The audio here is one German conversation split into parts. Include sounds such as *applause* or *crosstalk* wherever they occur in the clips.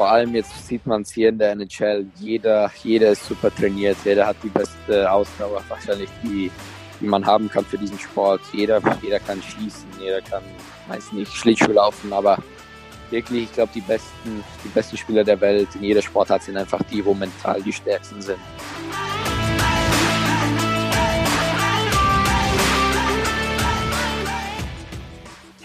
vor allem jetzt sieht man es hier in der NHL, jeder, jeder ist super trainiert, jeder hat die beste Ausdauer wahrscheinlich, die, die man haben kann für diesen Sport. Jeder, jeder kann schießen, jeder kann, weiß nicht, Schlittschuh laufen, aber wirklich, ich glaube, die besten, die besten Spieler der Welt in jeder Sportart sind einfach die, wo mental die stärksten sind.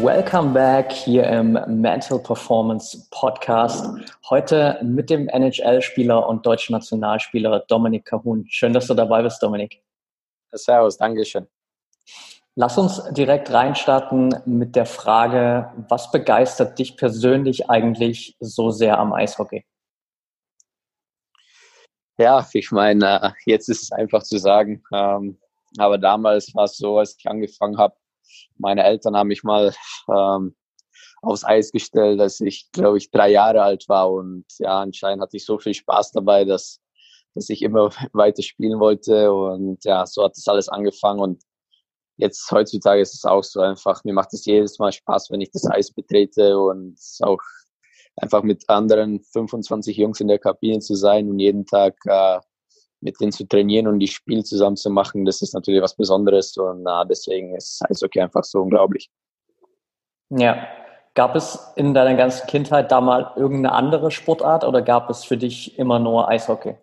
Welcome back hier im Mental Performance Podcast. Heute mit dem NHL-Spieler und deutschen Nationalspieler Dominik Kahun. Schön, dass du dabei bist, Dominik. Servus, Dankeschön. Lass uns direkt reinstarten mit der Frage, was begeistert dich persönlich eigentlich so sehr am Eishockey? Ja, ich meine, jetzt ist es einfach zu sagen, ähm, aber damals war es so, als ich angefangen habe, meine Eltern haben mich mal ähm, aufs Eis gestellt, als ich, glaube ich, drei Jahre alt war. Und ja, anscheinend hatte ich so viel Spaß dabei, dass, dass ich immer *laughs* weiter spielen wollte. Und ja, so hat das alles angefangen. Und jetzt heutzutage ist es auch so einfach, mir macht es jedes Mal Spaß, wenn ich das Eis betrete und auch einfach mit anderen 25 Jungs in der Kabine zu sein und jeden Tag äh, mit denen zu trainieren und die Spiel zusammen zu machen, das ist natürlich was Besonderes und na, deswegen ist Eishockey einfach so unglaublich. Ja. Gab es in deiner ganzen Kindheit da mal irgendeine andere Sportart oder gab es für dich immer nur Eishockey?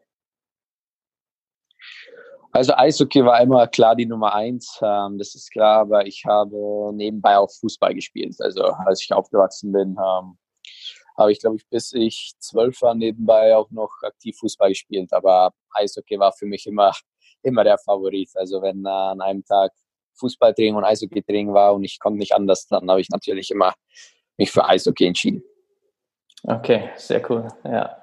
Also Eishockey war immer klar die Nummer eins, ähm, das ist klar, aber ich habe nebenbei auch Fußball gespielt. Also als ich aufgewachsen bin, ähm, habe ich, glaube ich, bis ich zwölf war nebenbei auch noch aktiv Fußball gespielt. Aber Eishockey war für mich immer, *laughs* immer der Favorit. Also wenn äh, an einem Tag Fußballtraining und Eishockeytraining war und ich konnte nicht anders, dann habe ich natürlich immer mich für Eishockey entschieden. Okay, sehr cool. Ja.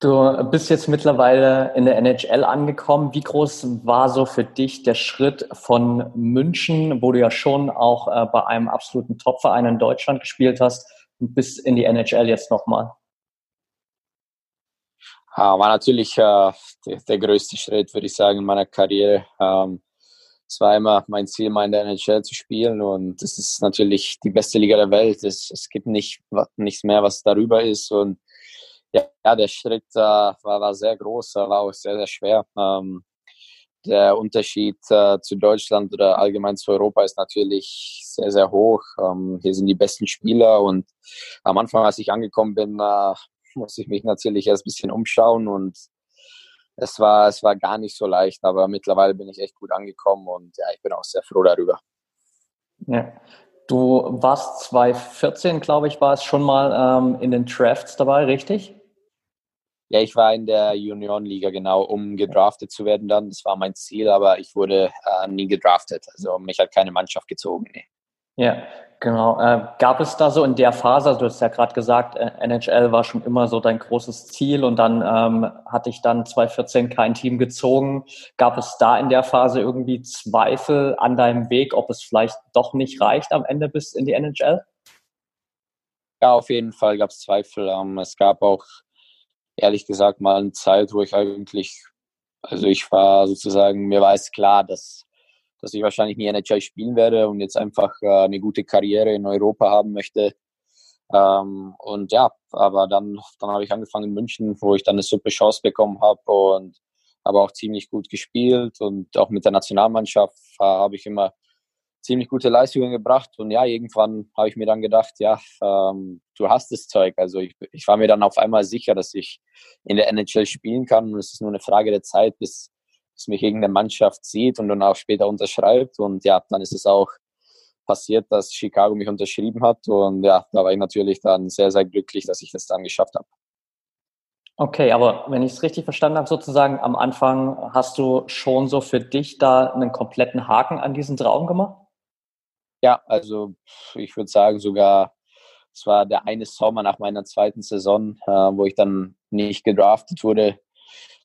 Du bist jetzt mittlerweile in der NHL angekommen. Wie groß war so für dich der Schritt von München, wo du ja schon auch äh, bei einem absoluten Topverein in Deutschland gespielt hast, bis in die NHL jetzt nochmal? Ja, war natürlich äh, der, der, größte Schritt, würde ich sagen, in meiner Karriere. Ähm, es war immer mein Ziel, mal in der NHL zu spielen und es ist natürlich die beste Liga der Welt. Es, es gibt nicht, nichts mehr, was darüber ist und ja, ja der Schritt äh, war, war sehr groß, war auch sehr, sehr schwer. Ähm, der Unterschied äh, zu Deutschland oder allgemein zu Europa ist natürlich sehr, sehr hoch. Ähm, hier sind die besten Spieler und am Anfang, als ich angekommen bin, äh, *laughs* musste ich mich natürlich erst ein bisschen umschauen und es war, es war gar nicht so leicht, aber mittlerweile bin ich echt gut angekommen und ja, ich bin auch sehr froh darüber. Ja. Du warst 2014, glaube ich, war es schon mal ähm, in den Drafts dabei, richtig? Ja, ich war in der Juniorenliga genau, um gedraftet zu werden dann. Das war mein Ziel, aber ich wurde äh, nie gedraftet. Also mich hat keine Mannschaft gezogen. Nee. Ja, genau. Äh, gab es da so in der Phase, also du hast ja gerade gesagt, NHL war schon immer so dein großes Ziel und dann ähm, hatte ich dann 2014 kein Team gezogen. Gab es da in der Phase irgendwie Zweifel an deinem Weg, ob es vielleicht doch nicht reicht am Ende bis in die NHL? Ja, auf jeden Fall gab es Zweifel. Ähm, es gab auch ehrlich gesagt mal eine Zeit, wo ich eigentlich, also ich war sozusagen, mir war es klar, dass, dass ich wahrscheinlich nie NHL spielen werde und jetzt einfach äh, eine gute Karriere in Europa haben möchte. Ähm, und ja, aber dann, dann habe ich angefangen in München, wo ich dann eine super Chance bekommen habe und habe auch ziemlich gut gespielt und auch mit der Nationalmannschaft äh, habe ich immer ziemlich gute Leistungen gebracht. Und ja, irgendwann habe ich mir dann gedacht, ja, ähm, du hast das Zeug. Also ich, ich war mir dann auf einmal sicher, dass ich in der NHL spielen kann. Und es ist nur eine Frage der Zeit, bis, bis mich irgendeine Mannschaft sieht und dann auch später unterschreibt. Und ja, dann ist es auch passiert, dass Chicago mich unterschrieben hat. Und ja, da war ich natürlich dann sehr, sehr glücklich, dass ich das dann geschafft habe. Okay, aber wenn ich es richtig verstanden habe, sozusagen am Anfang hast du schon so für dich da einen kompletten Haken an diesen Traum gemacht? Ja, also ich würde sagen sogar es war der eine Sommer nach meiner zweiten Saison, äh, wo ich dann nicht gedraftet wurde.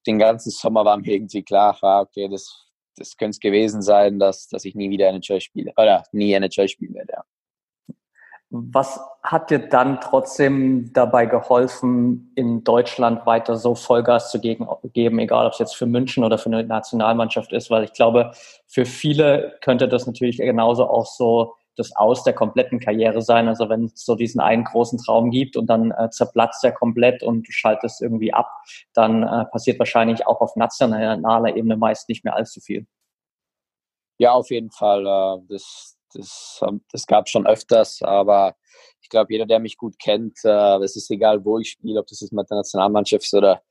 Den ganzen Sommer war mir irgendwie klar, ah, okay, das, das könnte es gewesen sein, dass, dass ich nie wieder NHL spiele oder nie NHL spielen werde. Ja. Was hat dir dann trotzdem dabei geholfen, in Deutschland weiter so Vollgas zu geben, egal ob es jetzt für München oder für eine Nationalmannschaft ist? Weil ich glaube, für viele könnte das natürlich genauso auch so das Aus der kompletten Karriere sein. Also wenn es so diesen einen großen Traum gibt und dann äh, zerplatzt er komplett und du schaltest irgendwie ab, dann äh, passiert wahrscheinlich auch auf nationaler Ebene meist nicht mehr allzu viel. Ja, auf jeden Fall. Äh, das, das, das gab schon öfters, aber ich glaube, jeder, der mich gut kennt, äh, es ist egal, wo ich spiele, ob das ist mit der Nationalmannschaft oder,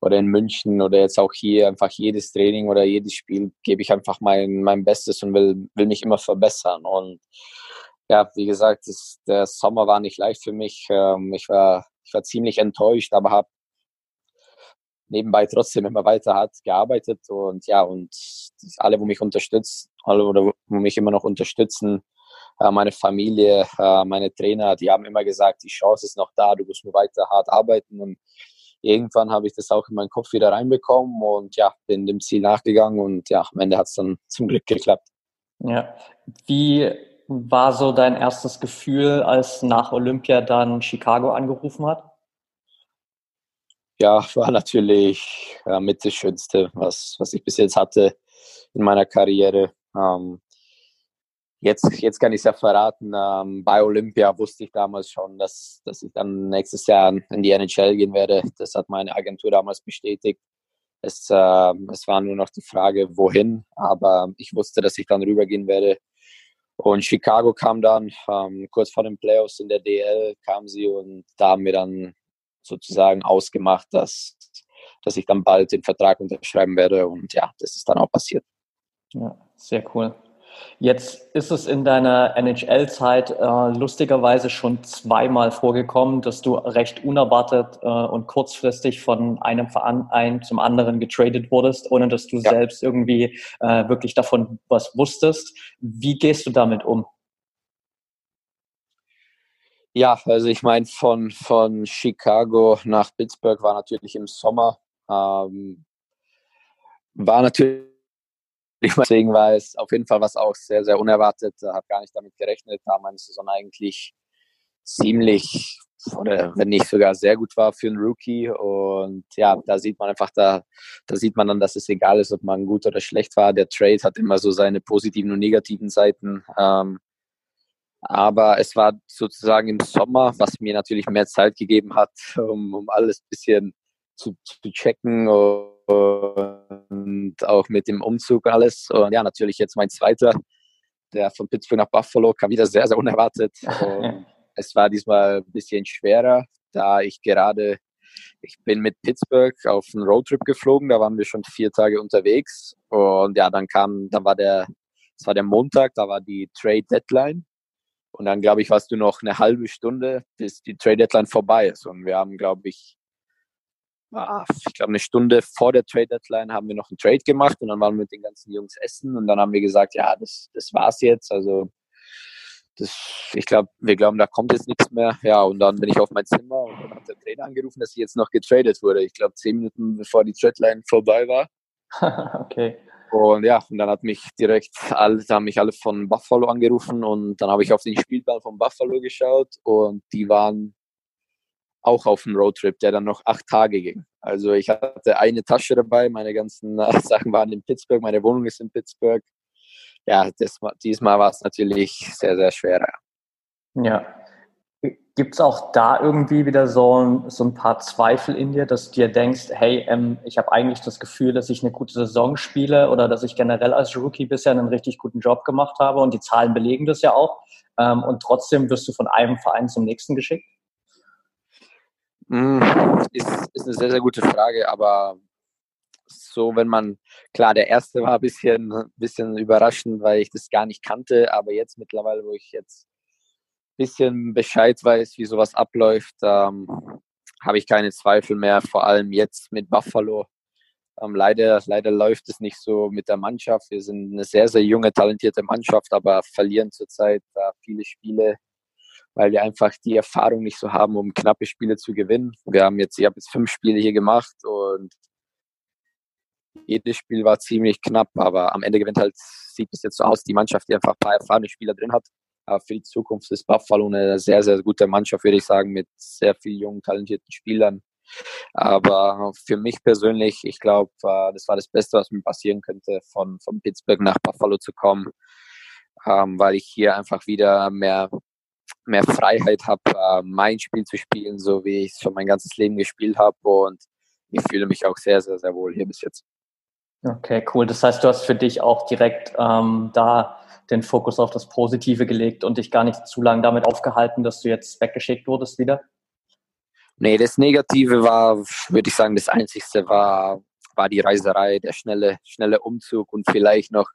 oder in München oder jetzt auch hier, einfach jedes Training oder jedes Spiel gebe ich einfach mein, mein Bestes und will, will mich immer verbessern. Und ja, wie gesagt, das, der Sommer war nicht leicht für mich. Ähm, ich, war, ich war ziemlich enttäuscht, aber habe nebenbei trotzdem immer weiter hart gearbeitet und ja, und alle, wo mich unterstützen, alle, oder wo mich immer noch unterstützen, äh, meine Familie, äh, meine Trainer, die haben immer gesagt, die Chance ist noch da, du musst nur weiter hart arbeiten und irgendwann habe ich das auch in meinen Kopf wieder reinbekommen und ja, bin dem Ziel nachgegangen und ja, am Ende hat es dann zum Glück geklappt. Ja, wie war so dein erstes Gefühl, als nach Olympia dann Chicago angerufen hat? ja, *laughs* war natürlich ja, mit das Schönste, was, was ich bis jetzt hatte in meiner Karriere. Ähm, jetzt, jetzt kann ich es ja verraten, ähm, bei Olympia wusste ich damals schon, dass, dass ich dann nächstes Jahr in die NHL gehen werde. Das hat meine Agentur damals bestätigt. Es, äh, es war nur noch die Frage, wohin, aber ich wusste, dass ich dann rübergehen werde. Und Chicago kam dann, ähm, kurz vor den Playoffs in der DL kam sie und da haben wir dann sozusagen ausgemacht, dass, dass ich dann bald den Vertrag unterschreiben werde. Und ja, das ist dann auch passiert. Ja, sehr cool. Jetzt ist es in deiner NHL-Zeit äh, lustigerweise schon zweimal vorgekommen, dass du recht unerwartet äh, und kurzfristig von einem Verein zum anderen getradet wurdest, ohne dass du ja. selbst irgendwie äh, wirklich davon was wusstest. Wie gehst du damit um? Ja, also ich meine, von, von Chicago nach Pittsburgh war natürlich im Sommer. Ähm, war natürlich, *laughs* deswegen war es auf jeden Fall was auch sehr, sehr unerwartet. Habe gar nicht damit gerechnet, da meine Saison eigentlich ziemlich oder wenn nicht sogar sehr gut war für einen Rookie. Und ja, da sieht man einfach, da, da sieht man dann, dass es egal ist, ob man gut oder schlecht war. Der Trade hat immer so seine positiven und negativen Seiten. Ähm, aber es war sozusagen im Sommer, was mir natürlich mehr Zeit gegeben hat, um, um alles ein bisschen zu, zu checken und auch mit dem Umzug alles. Und ja, natürlich jetzt mein zweiter, der von Pittsburgh nach Buffalo kam wieder sehr, sehr unerwartet. Und *laughs* es war diesmal ein bisschen schwerer, da ich gerade, ich bin mit Pittsburgh auf einen Roadtrip geflogen, da waren wir schon vier Tage unterwegs. Und ja, dann kam, dann war der, es war der Montag, da war die Trade Deadline. Und dann, glaube ich, warst du noch eine halbe Stunde, bis die Trade Deadline vorbei ist. Und wir haben, glaube ich, ich glaube, eine Stunde vor der Trade Deadline haben wir noch einen Trade gemacht und dann waren wir mit den ganzen Jungs essen und dann haben wir gesagt, ja, das, das war's jetzt. Also, das, ich glaube, wir glauben, da kommt jetzt nichts mehr. Ja, und dann bin ich auf mein Zimmer und dann hat der Trainer angerufen, dass ich jetzt noch getradet wurde. Ich glaube, zehn Minuten bevor die Trade Line vorbei war. *laughs* okay. Und ja, und dann hat mich direkt alle, haben mich alle von Buffalo angerufen und dann habe ich auf den Spielplan von Buffalo geschaut und die waren auch auf dem Roadtrip, der dann noch acht Tage ging. Also ich hatte eine Tasche dabei, meine ganzen *laughs* Sachen waren in Pittsburgh, meine Wohnung ist in Pittsburgh. Ja, das, diesmal war es natürlich sehr, sehr schwer. Ja, Gibt es auch da irgendwie wieder so ein, so ein paar Zweifel in dir, dass du dir denkst, hey, ähm, ich habe eigentlich das Gefühl, dass ich eine gute Saison spiele oder dass ich generell als Rookie bisher einen richtig guten Job gemacht habe und die Zahlen belegen das ja auch ähm, und trotzdem wirst du von einem Verein zum nächsten geschickt? Hm, ist, ist eine sehr, sehr gute Frage, aber so, wenn man, klar, der erste war ein bisschen, bisschen überraschend, weil ich das gar nicht kannte, aber jetzt mittlerweile, wo ich jetzt bisschen Bescheid weiß, wie sowas abläuft, ähm, habe ich keine Zweifel mehr, vor allem jetzt mit Buffalo. Ähm, leider, leider läuft es nicht so mit der Mannschaft. Wir sind eine sehr, sehr junge, talentierte Mannschaft, aber verlieren zurzeit äh, viele Spiele. Weil wir einfach die Erfahrung nicht so haben, um knappe Spiele zu gewinnen. Wir haben jetzt, ich habe jetzt fünf Spiele hier gemacht und jedes Spiel war ziemlich knapp, aber am Ende gewinnt halt, sieht es jetzt so aus, die Mannschaft, die einfach ein paar erfahrene Spieler drin hat. Aber für die Zukunft ist Buffalo eine sehr, sehr gute Mannschaft, würde ich sagen, mit sehr vielen jungen, talentierten Spielern. Aber für mich persönlich, ich glaube, äh, das war das Beste, was mir passieren könnte, von, von Pittsburgh nach Buffalo zu kommen, ähm, weil ich hier einfach wieder mehr, mehr Freiheit habe, äh, mein Spiel zu spielen, so wie ich es schon mein ganzes Leben gespielt habe. Und ich fühle mich auch sehr, sehr, sehr wohl hier bis jetzt. Okay, cool. Das heißt, du hast für dich auch direkt ähm, da den Fokus auf das Positive gelegt und dich gar nicht zu lange damit aufgehalten, dass du jetzt weggeschickt wurdest wieder? Nee, das Negative war, würde ich sagen, das Einzigste war, war die Reiserei, der schnelle, schnelle Umzug und vielleicht noch,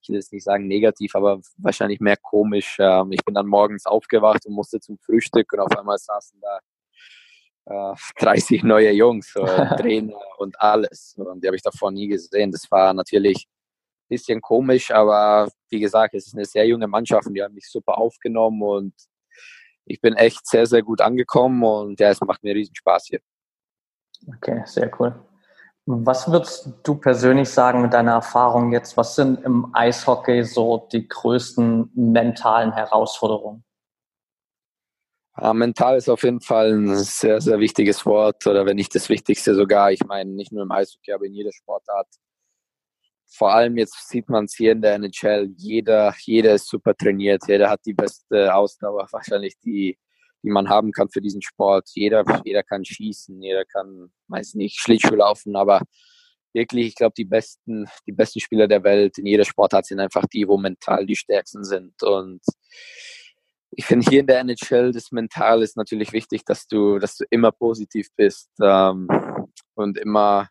ich will jetzt nicht sagen negativ, aber wahrscheinlich mehr komisch. Ähm, ich bin dann morgens aufgewacht und musste zum Frühstück und auf einmal saßen da 30 äh, neue Jungs, *laughs* Trainer und alles. Und die habe ich davor nie gesehen. Das war natürlich ein bisschen komisch, aber wie gesagt, es ist eine sehr junge Mannschaft und die haben mich super aufgenommen und ich bin echt sehr, sehr gut angekommen und ja, es macht mir riesen Spaß hier. Okay, sehr cool. Was würdest du persönlich sagen mit deiner Erfahrung jetzt? Was sind im Eishockey so die größten mentalen Herausforderungen? Ja, mental ist auf jeden Fall ein sehr, sehr wichtiges Wort oder wenn nicht das Wichtigste sogar. Ich meine, nicht nur im Eishockey, aber in jeder Sportart vor allem jetzt sieht man es hier in der NHL, jeder, jeder ist super trainiert, jeder hat die beste Ausdauer *laughs* wahrscheinlich, die, die man haben kann für diesen Sport. Jeder, jeder kann schießen, jeder kann, weiß nicht, Schlittschuh laufen, aber wirklich, ich glaube, die besten, die besten Spieler der Welt in jeder Sportart sind einfach die, wo mental die stärksten sind. Und ich finde hier in der NHL das Mental ist natürlich wichtig, dass du, dass du immer positiv bist ähm, und immer,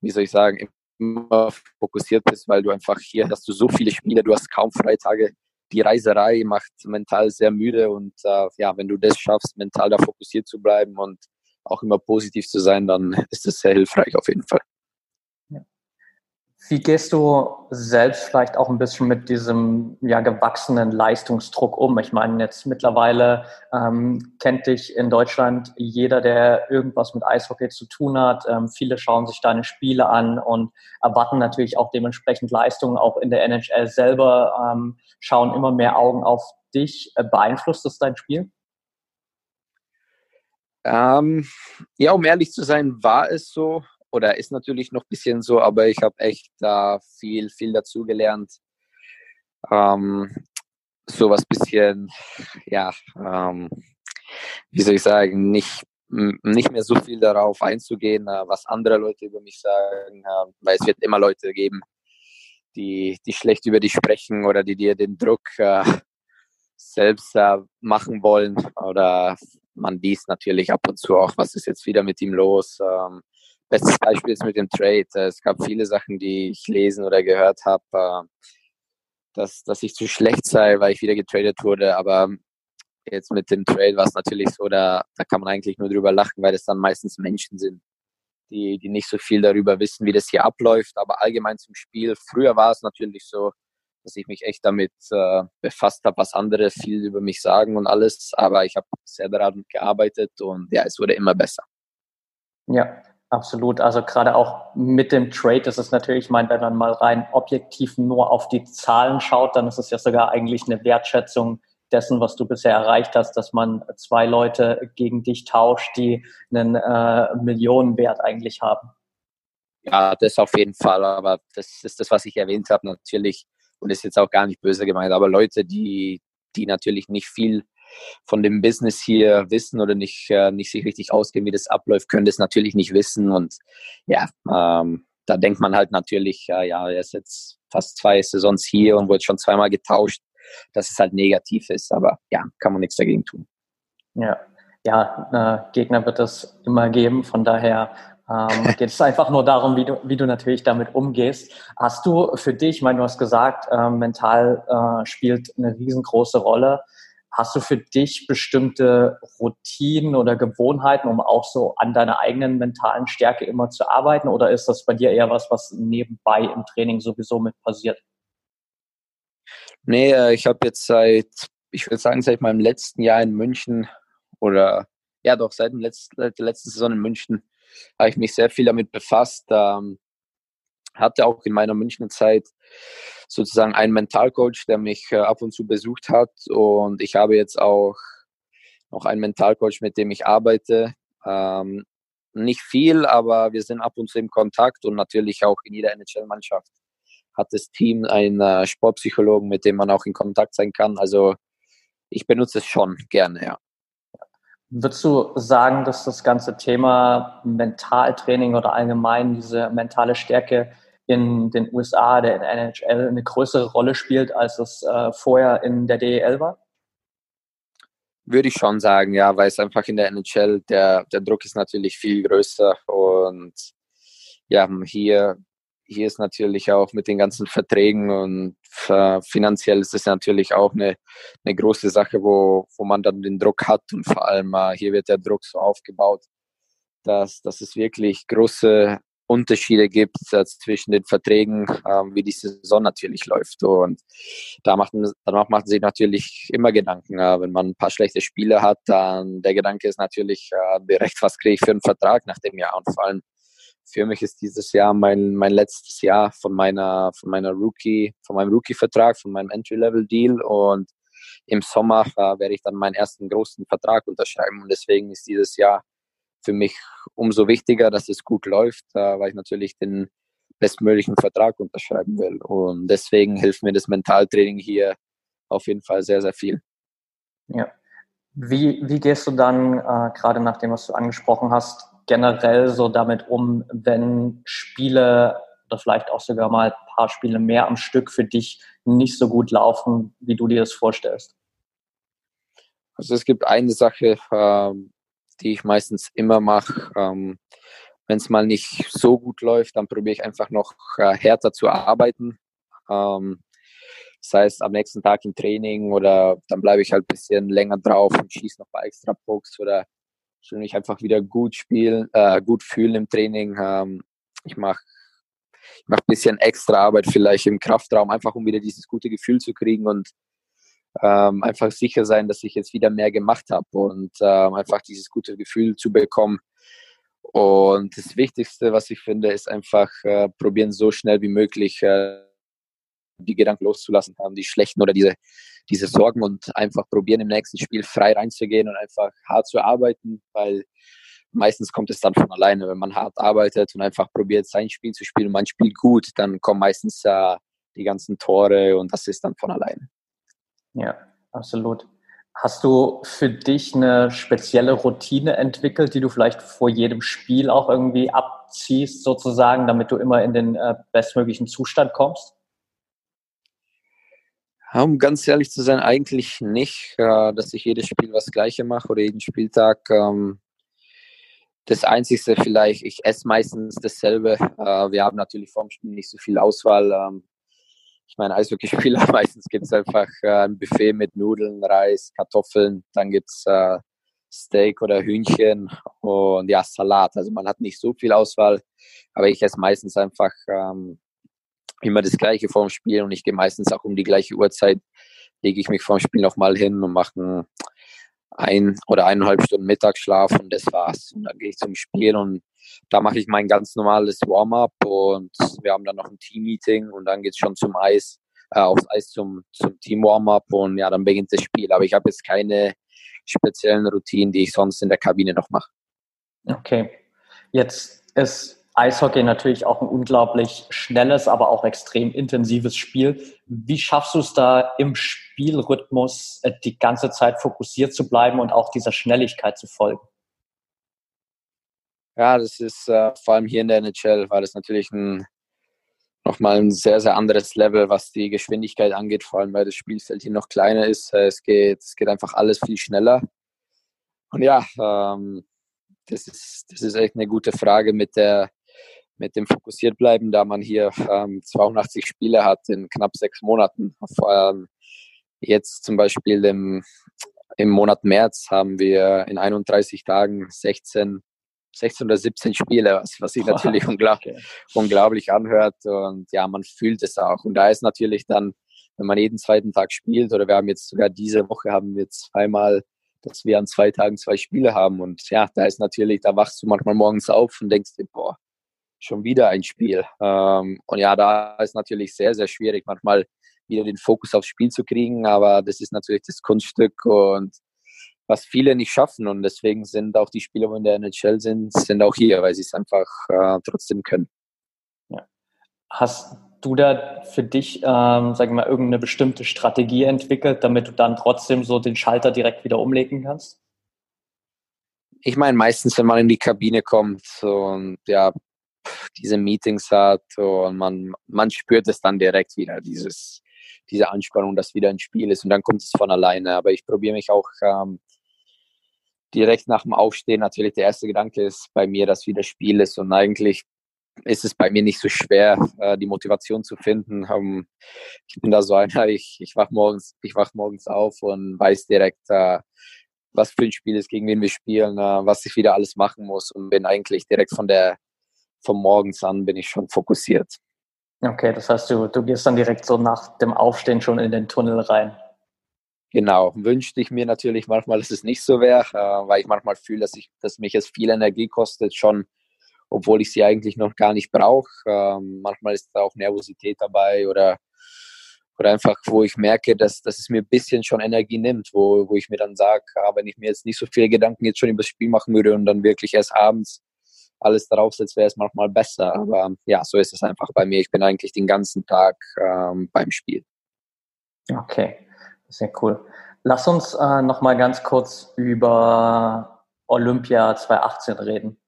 wie soll ich sagen, immer fokussiert bist, weil du einfach hier hast du so viele Spiele, du hast kaum Freitage. Die Reiserei macht mental sehr müde und äh, ja, wenn du das schaffst, mental da fokussiert zu bleiben und auch immer positiv zu sein, dann ist das sehr hilfreich auf jeden Fall. Wie gehst du selbst vielleicht auch ein bisschen mit diesem ja, gewachsenen Leistungsdruck um? Ich meine, jetzt mittlerweile ähm, kennt dich in Deutschland jeder, der irgendwas mit Eishockey zu tun hat. Ähm, viele schauen sich deine Spiele an und erwarten natürlich auch dementsprechend Leistungen. Auch in der NHL selber ähm, schauen immer mehr Augen auf dich. Äh, beeinflusst das dein Spiel? Ähm, ja, um ehrlich zu sein, war es so oder ist natürlich noch ein bisschen so, aber ich habe echt da viel, viel dazu gelernt. Ähm, so was bisschen, ja, ähm, wie soll ich sagen, nicht, nicht mehr so viel darauf einzugehen, äh, was andere Leute über mich sagen, äh, weil es wird immer Leute geben, die, die schlecht über dich sprechen oder die dir den Druck äh, selbst äh, machen wollen oder man liest natürlich ab und zu auch, was ist jetzt wieder mit ihm los. Ähm, Bestes Beispiel ist mit dem Trade. Es gab viele Sachen, die ich lesen oder gehört habe, äh, dass, dass ich zu schlecht sei, weil ich wieder getradet wurde. Aber jetzt mit dem Trade war es natürlich so, da, da kann man eigentlich nur drüber lachen, weil es dann meistens Menschen sind, die, die nicht so viel darüber wissen, wie das hier abläuft. Aber allgemein zum Spiel. Früher war es natürlich so, dass ich mich echt damit äh, befasst habe, was andere viel über mich sagen und alles. Aber ich habe sehr daran gearbeitet und ja, es wurde immer besser. Ja, Absolut. Also gerade auch mit dem Trade ist es natürlich, ich meine, wenn man mal rein objektiv nur auf die Zahlen schaut, dann ist es ja sogar eigentlich eine Wertschätzung dessen, was du bisher erreicht hast, dass man zwei Leute gegen dich tauscht, die einen äh, Millionenwert eigentlich haben. Ja, das auf jeden Fall. Aber das ist das, was ich erwähnt habe, natürlich. Und ist jetzt auch gar nicht böse gemeint. Aber Leute, die, die natürlich nicht viel von dem Business hier wissen oder nicht, äh, nicht sich richtig auskennen, wie das abläuft, können das natürlich nicht wissen. Und ja, ähm, da denkt man halt natürlich, ja, ja, er ist jetzt fast zwei Saisons hier und wurde schon zweimal getauscht, dass es halt negativ ist. Aber ja, kann man nichts dagegen tun. Ja, ja, äh, Gegner wird es immer geben. Von daher ähm, *laughs* geht es einfach nur darum, wie du, wie du natürlich damit umgehst. Hast du für dich, ich meine, du hast gesagt, äh, mental äh, spielt eine riesengroße Rolle. Hast du für dich bestimmte Routinen oder Gewohnheiten, um auch so an deiner eigenen mentalen Stärke immer zu arbeiten? Oder ist das bei dir eher was, was nebenbei im Training sowieso mit passiert? Nee, äh, ich habe jetzt seit ich würde sagen, seit meinem letzten Jahr in München oder ja doch, seit, dem letzten, seit der letzten Saison in München habe ich mich sehr viel damit befasst. Ähm, hatte auch in meiner Münchner Zeit sozusagen einen Mentalcoach, der mich äh, ab und zu besucht hat. Und ich habe jetzt auch noch einen Mentalcoach, mit dem ich arbeite. Ähm, nicht viel, aber wir sind ab und zu im Kontakt und natürlich auch in jeder NHL-Mannschaft hat das Team einen äh, Sportpsychologen, mit dem man auch in Kontakt sein kann. Also ich benutze es schon gerne, ja. Würdest du sagen, dass das ganze Thema Mentaltraining oder allgemein diese mentale Stärke in den USA, der NHL, eine größere Rolle spielt, als es äh, vorher in der DEL war? Würde ich schon sagen, ja, weil es einfach in der NHL, der, der Druck ist natürlich viel größer und ja, hier, hier ist natürlich auch mit den ganzen Verträgen und äh, finanziell ist es natürlich auch eine, eine große Sache, wo, wo man dann den Druck hat und vor allem äh, hier wird der Druck so aufgebaut, dass, dass es wirklich große Unterschiede gibt äh, zwischen den Verträgen, ähm, wie die Saison natürlich läuft. Und da macht, danach macht sich natürlich immer Gedanken. Äh, wenn man ein paar schlechte Spiele hat, dann der Gedanke ist natürlich äh, direkt, was kriege ich für einen Vertrag nach dem Jahr? Und vor allem für mich ist dieses Jahr mein, mein letztes Jahr von meiner, von meiner Rookie, von meinem Rookie-Vertrag, von meinem Entry-Level-Deal und im Sommer äh, werde ich dann meinen ersten großen Vertrag unterschreiben und deswegen ist dieses Jahr für mich umso wichtiger, dass es gut läuft, äh, weil ich natürlich den bestmöglichen Vertrag unterschreiben will. Und deswegen hilft mir das Mentaltraining hier auf jeden Fall sehr, sehr viel. Ja. Wie, wie gehst du dann, äh, gerade nach dem, was du angesprochen hast, generell so damit um, wenn Spiele oder vielleicht auch sogar mal ein paar Spiele mehr am Stück für dich nicht so gut laufen, wie du dir das vorstellst? Also es gibt eine Sache, ähm, die ich meistens immer mache. Ähm, Wenn es mal nicht so gut läuft, dann probiere ich einfach noch äh, härter zu arbeiten. Ähm, das heißt, am nächsten Tag im Training oder dann bleibe ich halt ein bisschen länger drauf und schieße noch ein paar extra Pokes oder will mich einfach wieder gut spielen, äh, gut fühlen im Training. Ähm, ich mache ich mach ein bisschen extra Arbeit vielleicht im Kraftraum, einfach um wieder dieses gute Gefühl zu kriegen und ähm, einfach sicher sein, dass ich jetzt wieder mehr gemacht habe und ähm, einfach dieses gute Gefühl zu bekommen. Und das Wichtigste, was ich finde, ist einfach äh, probieren, so schnell wie möglich äh, die Gedanken loszulassen haben, die schlechten oder diese, diese Sorgen und einfach probieren, im nächsten Spiel frei reinzugehen und einfach hart zu arbeiten, weil meistens kommt es dann von alleine, wenn man hart arbeitet und einfach probiert, sein Spiel zu spielen und man spielt gut, dann kommen meistens äh, die ganzen Tore und das ist dann von alleine. Ja, absolut. Hast du für dich eine spezielle Routine entwickelt, die du vielleicht vor jedem Spiel auch irgendwie abziehst, sozusagen, damit du immer in den äh, bestmöglichen Zustand kommst? Um ganz ehrlich zu sein, eigentlich nicht, äh, dass ich jedes Spiel was Gleiche mache oder jeden Spieltag. Ähm, das Einzige vielleicht, ich esse meistens dasselbe. Äh, wir haben natürlich vorm Spiel nicht so viel Auswahl. Ähm, ich meine, Eishockeyspieler, *laughs* meistens gibt es einfach äh, ein Buffet mit Nudeln, Reis, Kartoffeln, dann gibt es äh, Steak oder Hühnchen und ja, Salat. Also man hat nicht so viel Auswahl, aber ich esse meistens einfach ähm, immer das Gleiche vorm Spiel und ich gehe meistens auch um die gleiche Uhrzeit, lege ich mich vorm Spiel nochmal hin und mache ein oder eineinhalb Stunden Mittagsschlaf und das war's. Und dann gehe ich zum Spiel und da mache ich mein ganz normales Warm-up und wir haben dann noch ein Team-Meeting und dann geht es schon zum Eis, äh, aufs Eis zum, zum Team-Warm-up und ja, dann beginnt das Spiel. Aber ich habe jetzt keine speziellen Routinen, die ich sonst in der Kabine noch mache. Okay. Jetzt ist Eishockey natürlich auch ein unglaublich schnelles, aber auch extrem intensives Spiel. Wie schaffst du es da im Spielrhythmus äh, die ganze Zeit fokussiert zu bleiben und auch dieser Schnelligkeit zu folgen? Ja, das ist äh, vor allem hier in der NHL, war das natürlich ein, nochmal ein sehr, sehr anderes Level, was die Geschwindigkeit angeht, vor allem weil das Spielfeld hier noch kleiner ist. Es geht, es geht einfach alles viel schneller. Und ja, ähm, das, ist, das ist echt eine gute Frage mit, der, mit dem Fokussiertbleiben, da man hier ähm, 82 Spiele hat in knapp sechs Monaten. Vor allem jetzt zum Beispiel im, im Monat März haben wir in 31 Tagen 16 16 oder 17 Spiele, was, was sich *laughs* natürlich unglaublich, okay. unglaublich anhört. Und ja, man fühlt es auch. Und da ist natürlich dann, wenn man jeden zweiten Tag spielt, oder wir haben jetzt sogar diese Woche haben wir zweimal, dass wir an zwei Tagen zwei Spiele haben. Und ja, da ist natürlich, da wachst du manchmal morgens auf und denkst dir, boah, schon wieder ein Spiel. Ähm, und ja, da ist natürlich sehr, sehr schwierig, manchmal wieder den Fokus aufs Spiel zu kriegen. Aber das ist natürlich das Kunststück und was viele nicht schaffen. Und deswegen sind auch die Spieler, die in der NHL sind, sind auch hier, weil sie es einfach äh, trotzdem können. Ja. Hast du da für dich, ähm, sag ich mal, irgendeine bestimmte Strategie entwickelt, damit du dann trotzdem so den Schalter direkt wieder umlegen kannst? Ich meine, meistens, wenn man in die Kabine kommt und ja, diese Meetings hat und man, man spürt es dann direkt wieder, dieses, diese Anspannung, dass wieder ein Spiel ist und dann kommt es von alleine. Aber ich probiere mich auch ähm, direkt nach dem Aufstehen natürlich der erste Gedanke ist bei mir, dass wieder Spiel ist und eigentlich ist es bei mir nicht so schwer, äh, die Motivation zu finden. Ähm, ich bin da so einer, ich, ich wach morgens, wach morgens auf und weiß direkt, äh, was für ein Spiel ist, gegen wen wir spielen, äh, was ich wieder alles machen muss und bin eigentlich direkt von der vom Morgens an bin ich schon fokussiert. Okay, das heißt, du, du gehst dann direkt so nach dem Aufstehen schon in den Tunnel rein. Genau, wünschte ich mir natürlich manchmal, dass es nicht so wäre, äh, weil ich manchmal fühle, dass, ich, dass mich es viel Energie kostet, schon obwohl ich sie eigentlich noch gar nicht brauche. Ähm, manchmal ist da auch Nervosität dabei oder, oder einfach, wo ich merke, dass, dass es mir ein bisschen schon Energie nimmt, wo, wo ich mir dann sage, ah, wenn ich mir jetzt nicht so viele Gedanken jetzt schon über das Spiel machen würde und dann wirklich erst abends alles darauf setze, wäre es manchmal besser. Aber ja, so ist es einfach bei mir. Ich bin eigentlich den ganzen Tag ähm, beim Spiel. Okay. Sehr cool. Lass uns äh, noch mal ganz kurz über Olympia 2018 reden.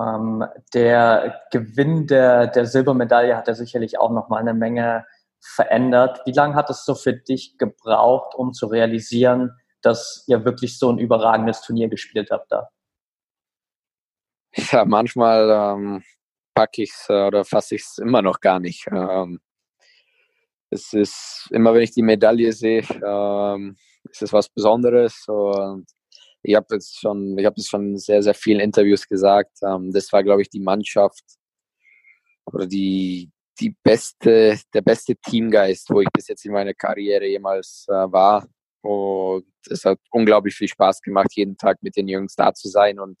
Ähm, der Gewinn der, der Silbermedaille hat ja sicherlich auch noch mal eine Menge verändert. Wie lange hat es so für dich gebraucht, um zu realisieren, dass ihr wirklich so ein überragendes Turnier gespielt habt da? Ja, manchmal ähm, packe ich es äh, oder fasse ich es immer noch gar nicht. Ähm, es ist immer, wenn ich die Medaille sehe, ähm, ist es was Besonderes. Und ich habe jetzt schon, ich habe es schon in sehr, sehr vielen Interviews gesagt. Ähm, das war, glaube ich, die Mannschaft oder die, die beste, der beste Teamgeist, wo ich bis jetzt in meiner Karriere jemals äh, war. Und es hat unglaublich viel Spaß gemacht, jeden Tag mit den Jungs da zu sein. Und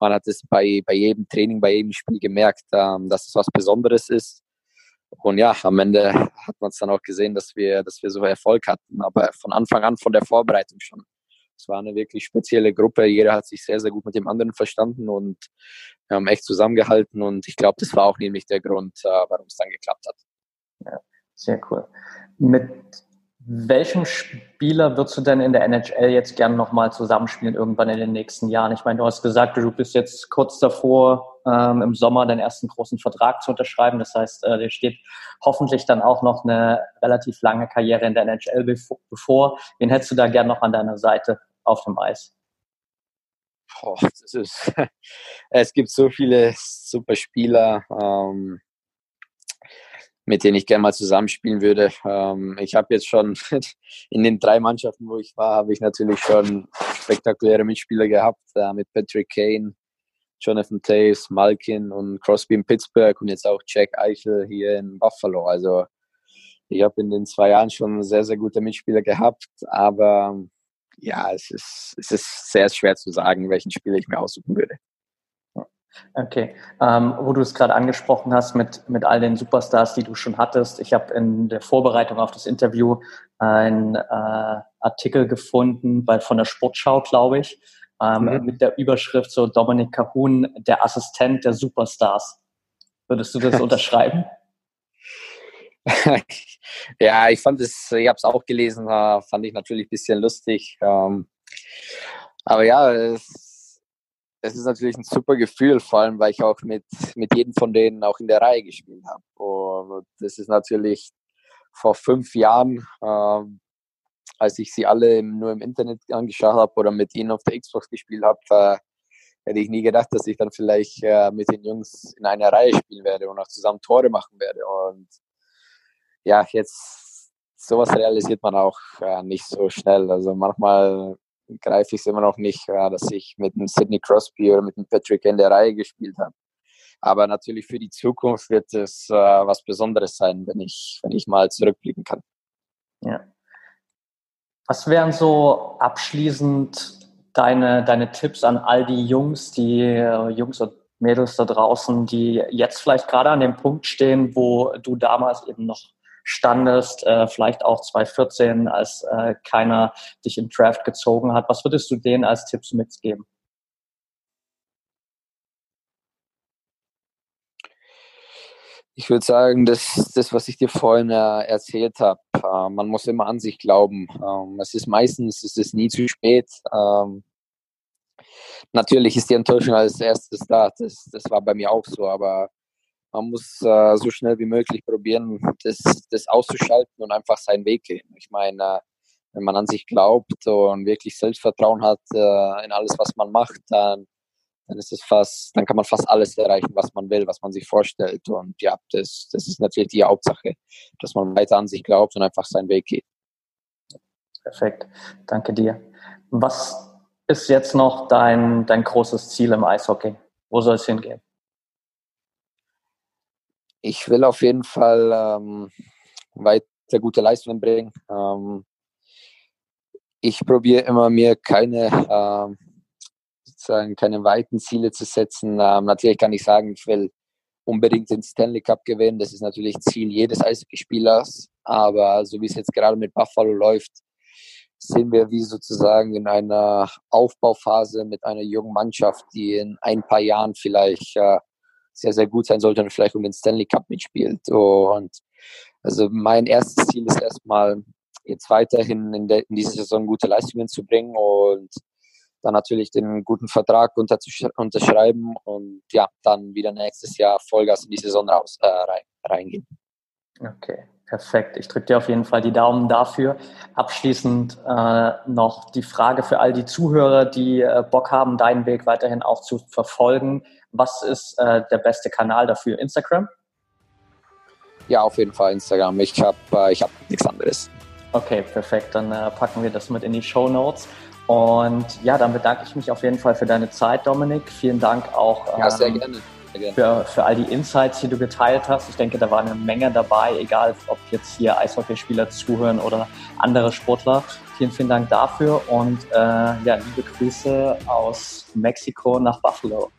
man hat es bei, bei jedem Training, bei jedem Spiel gemerkt, ähm, dass es was Besonderes ist. Und ja, am Ende hat man es dann auch gesehen, dass wir, dass wir so Erfolg hatten. Aber von Anfang an, von der Vorbereitung schon. Es war eine wirklich spezielle Gruppe. Jeder hat sich sehr, sehr gut mit dem anderen verstanden und wir haben echt zusammengehalten. Und ich glaube, das war auch nämlich der Grund, äh, warum es dann geklappt hat. Ja, sehr cool. Mit welchem Spieler würdest du denn in der NHL jetzt gerne nochmal zusammenspielen, irgendwann in den nächsten Jahren? Ich meine, du hast gesagt, du bist jetzt kurz davor, ähm, im Sommer deinen ersten großen Vertrag zu unterschreiben. Das heißt, äh, dir steht hoffentlich dann auch noch eine relativ lange Karriere in der NHL bevor. Wen hättest du da gerne noch an deiner Seite auf dem Eis? Das ist, *laughs* es gibt so viele super Spieler. Ähm, mit denen ich gerne mal zusammenspielen würde. Ähm, ich habe jetzt schon *laughs* in den drei Mannschaften, wo ich war, habe ich natürlich schon spektakuläre Mitspieler gehabt, äh, mit Patrick Kane, Jonathan Taves, Malkin und Crosby in Pittsburgh und jetzt auch Jack Eichel hier in Buffalo. Also ich habe in den zwei Jahren schon sehr, sehr gute Mitspieler gehabt, aber ja, es ist, es ist sehr schwer zu sagen, welchen Spieler ich mir aussuchen würde. Okay, ähm, wo du es gerade angesprochen hast mit, mit all den Superstars, die du schon hattest. Ich habe in der Vorbereitung auf das Interview einen äh, Artikel gefunden bei, von der Sportschau, glaube ich, ähm, mhm. mit der Überschrift so Dominik Cahun, der Assistent der Superstars. Würdest du das *laughs* unterschreiben? *laughs* ja, ich fand es, ich habe es auch gelesen, fand ich natürlich ein bisschen lustig. Ähm, aber ja, es es ist natürlich ein super Gefühl, vor allem weil ich auch mit, mit jedem von denen auch in der Reihe gespielt habe. Und das ist natürlich vor fünf Jahren, äh, als ich sie alle nur im Internet angeschaut habe oder mit ihnen auf der Xbox gespielt habe, äh, hätte ich nie gedacht, dass ich dann vielleicht äh, mit den Jungs in einer Reihe spielen werde und auch zusammen Tore machen werde. Und ja, jetzt sowas realisiert man auch äh, nicht so schnell. Also manchmal greife ich es immer noch nicht, ja, dass ich mit dem Sidney Crosby oder mit dem Patrick in der Reihe gespielt habe. Aber natürlich für die Zukunft wird es äh, was Besonderes sein, wenn ich, wenn ich mal zurückblicken kann. Ja. Was wären so abschließend deine, deine Tipps an all die Jungs, die äh, Jungs und Mädels da draußen, die jetzt vielleicht gerade an dem Punkt stehen, wo du damals eben noch standest, äh, vielleicht auch 2014, als äh, keiner dich im Draft gezogen hat. Was würdest du denen als Tipps mitgeben? Ich würde sagen, das, das, was ich dir vorhin äh, erzählt habe, man muss immer an sich glauben. Ähm, es ist meistens, es ist nie zu spät. Ähm, natürlich ist die Enttäuschung als erstes da. Das, das war bei mir auch so, aber man muss äh, so schnell wie möglich probieren, das, das auszuschalten und einfach seinen Weg gehen. Ich meine, wenn man an sich glaubt und wirklich Selbstvertrauen hat äh, in alles, was man macht, dann dann ist es fast, dann kann man fast alles erreichen, was man will, was man sich vorstellt. Und ja, das, das ist natürlich die Hauptsache, dass man weiter an sich glaubt und einfach seinen Weg geht. Perfekt, danke dir. Was ist jetzt noch dein, dein großes Ziel im Eishockey? Wo soll es hingehen? Ich will auf jeden Fall ähm, weiter gute Leistungen bringen. Ähm, ich probiere immer mir keine ähm, sozusagen keine weiten Ziele zu setzen. Ähm, natürlich kann ich sagen, ich will unbedingt den Stanley Cup gewinnen. Das ist natürlich Ziel jedes Eishockeyspielers. Aber so wie es jetzt gerade mit Buffalo läuft, sind wir wie sozusagen in einer Aufbauphase mit einer jungen Mannschaft, die in ein paar Jahren vielleicht äh, sehr, sehr gut sein sollte und vielleicht um den Stanley Cup mitspielt. Und also mein erstes Ziel ist erstmal jetzt weiterhin in, der, in dieser Saison gute Leistungen zu bringen und dann natürlich den guten Vertrag unterschreiben und ja, dann wieder nächstes Jahr Vollgas in die Saison raus, äh, rein, reingehen. Okay, perfekt. Ich drücke dir auf jeden Fall die Daumen dafür. Abschließend äh, noch die Frage für all die Zuhörer, die äh, Bock haben, deinen Weg weiterhin auch zu verfolgen. Was ist äh, der beste Kanal dafür? Instagram? Ja, auf jeden Fall Instagram. Ich habe äh, ich hab nichts anderes. Okay, perfekt. Dann äh, packen wir das mit in die Show Notes. Und ja, dann bedanke ich mich auf jeden Fall für deine Zeit, Dominik. Vielen Dank auch ja, sehr ähm, gerne. Sehr gerne. Für, für all die Insights, die du geteilt hast. Ich denke, da war eine Menge dabei, egal ob jetzt hier Eishockeyspieler zuhören oder andere Sportler. Vielen, vielen Dank dafür und äh, ja, liebe Grüße aus Mexiko nach Buffalo.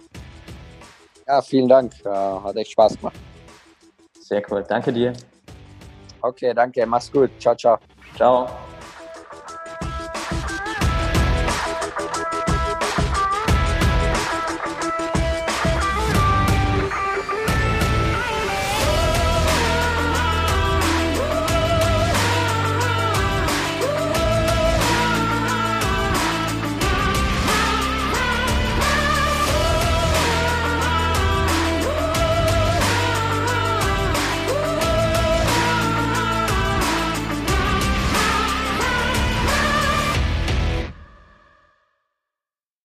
Ja, vielen Dank. Äh, hat echt Spaß gemacht. Sehr cool. Danke dir. Okay, danke. Mach's gut. Ciao, ciao. Ciao.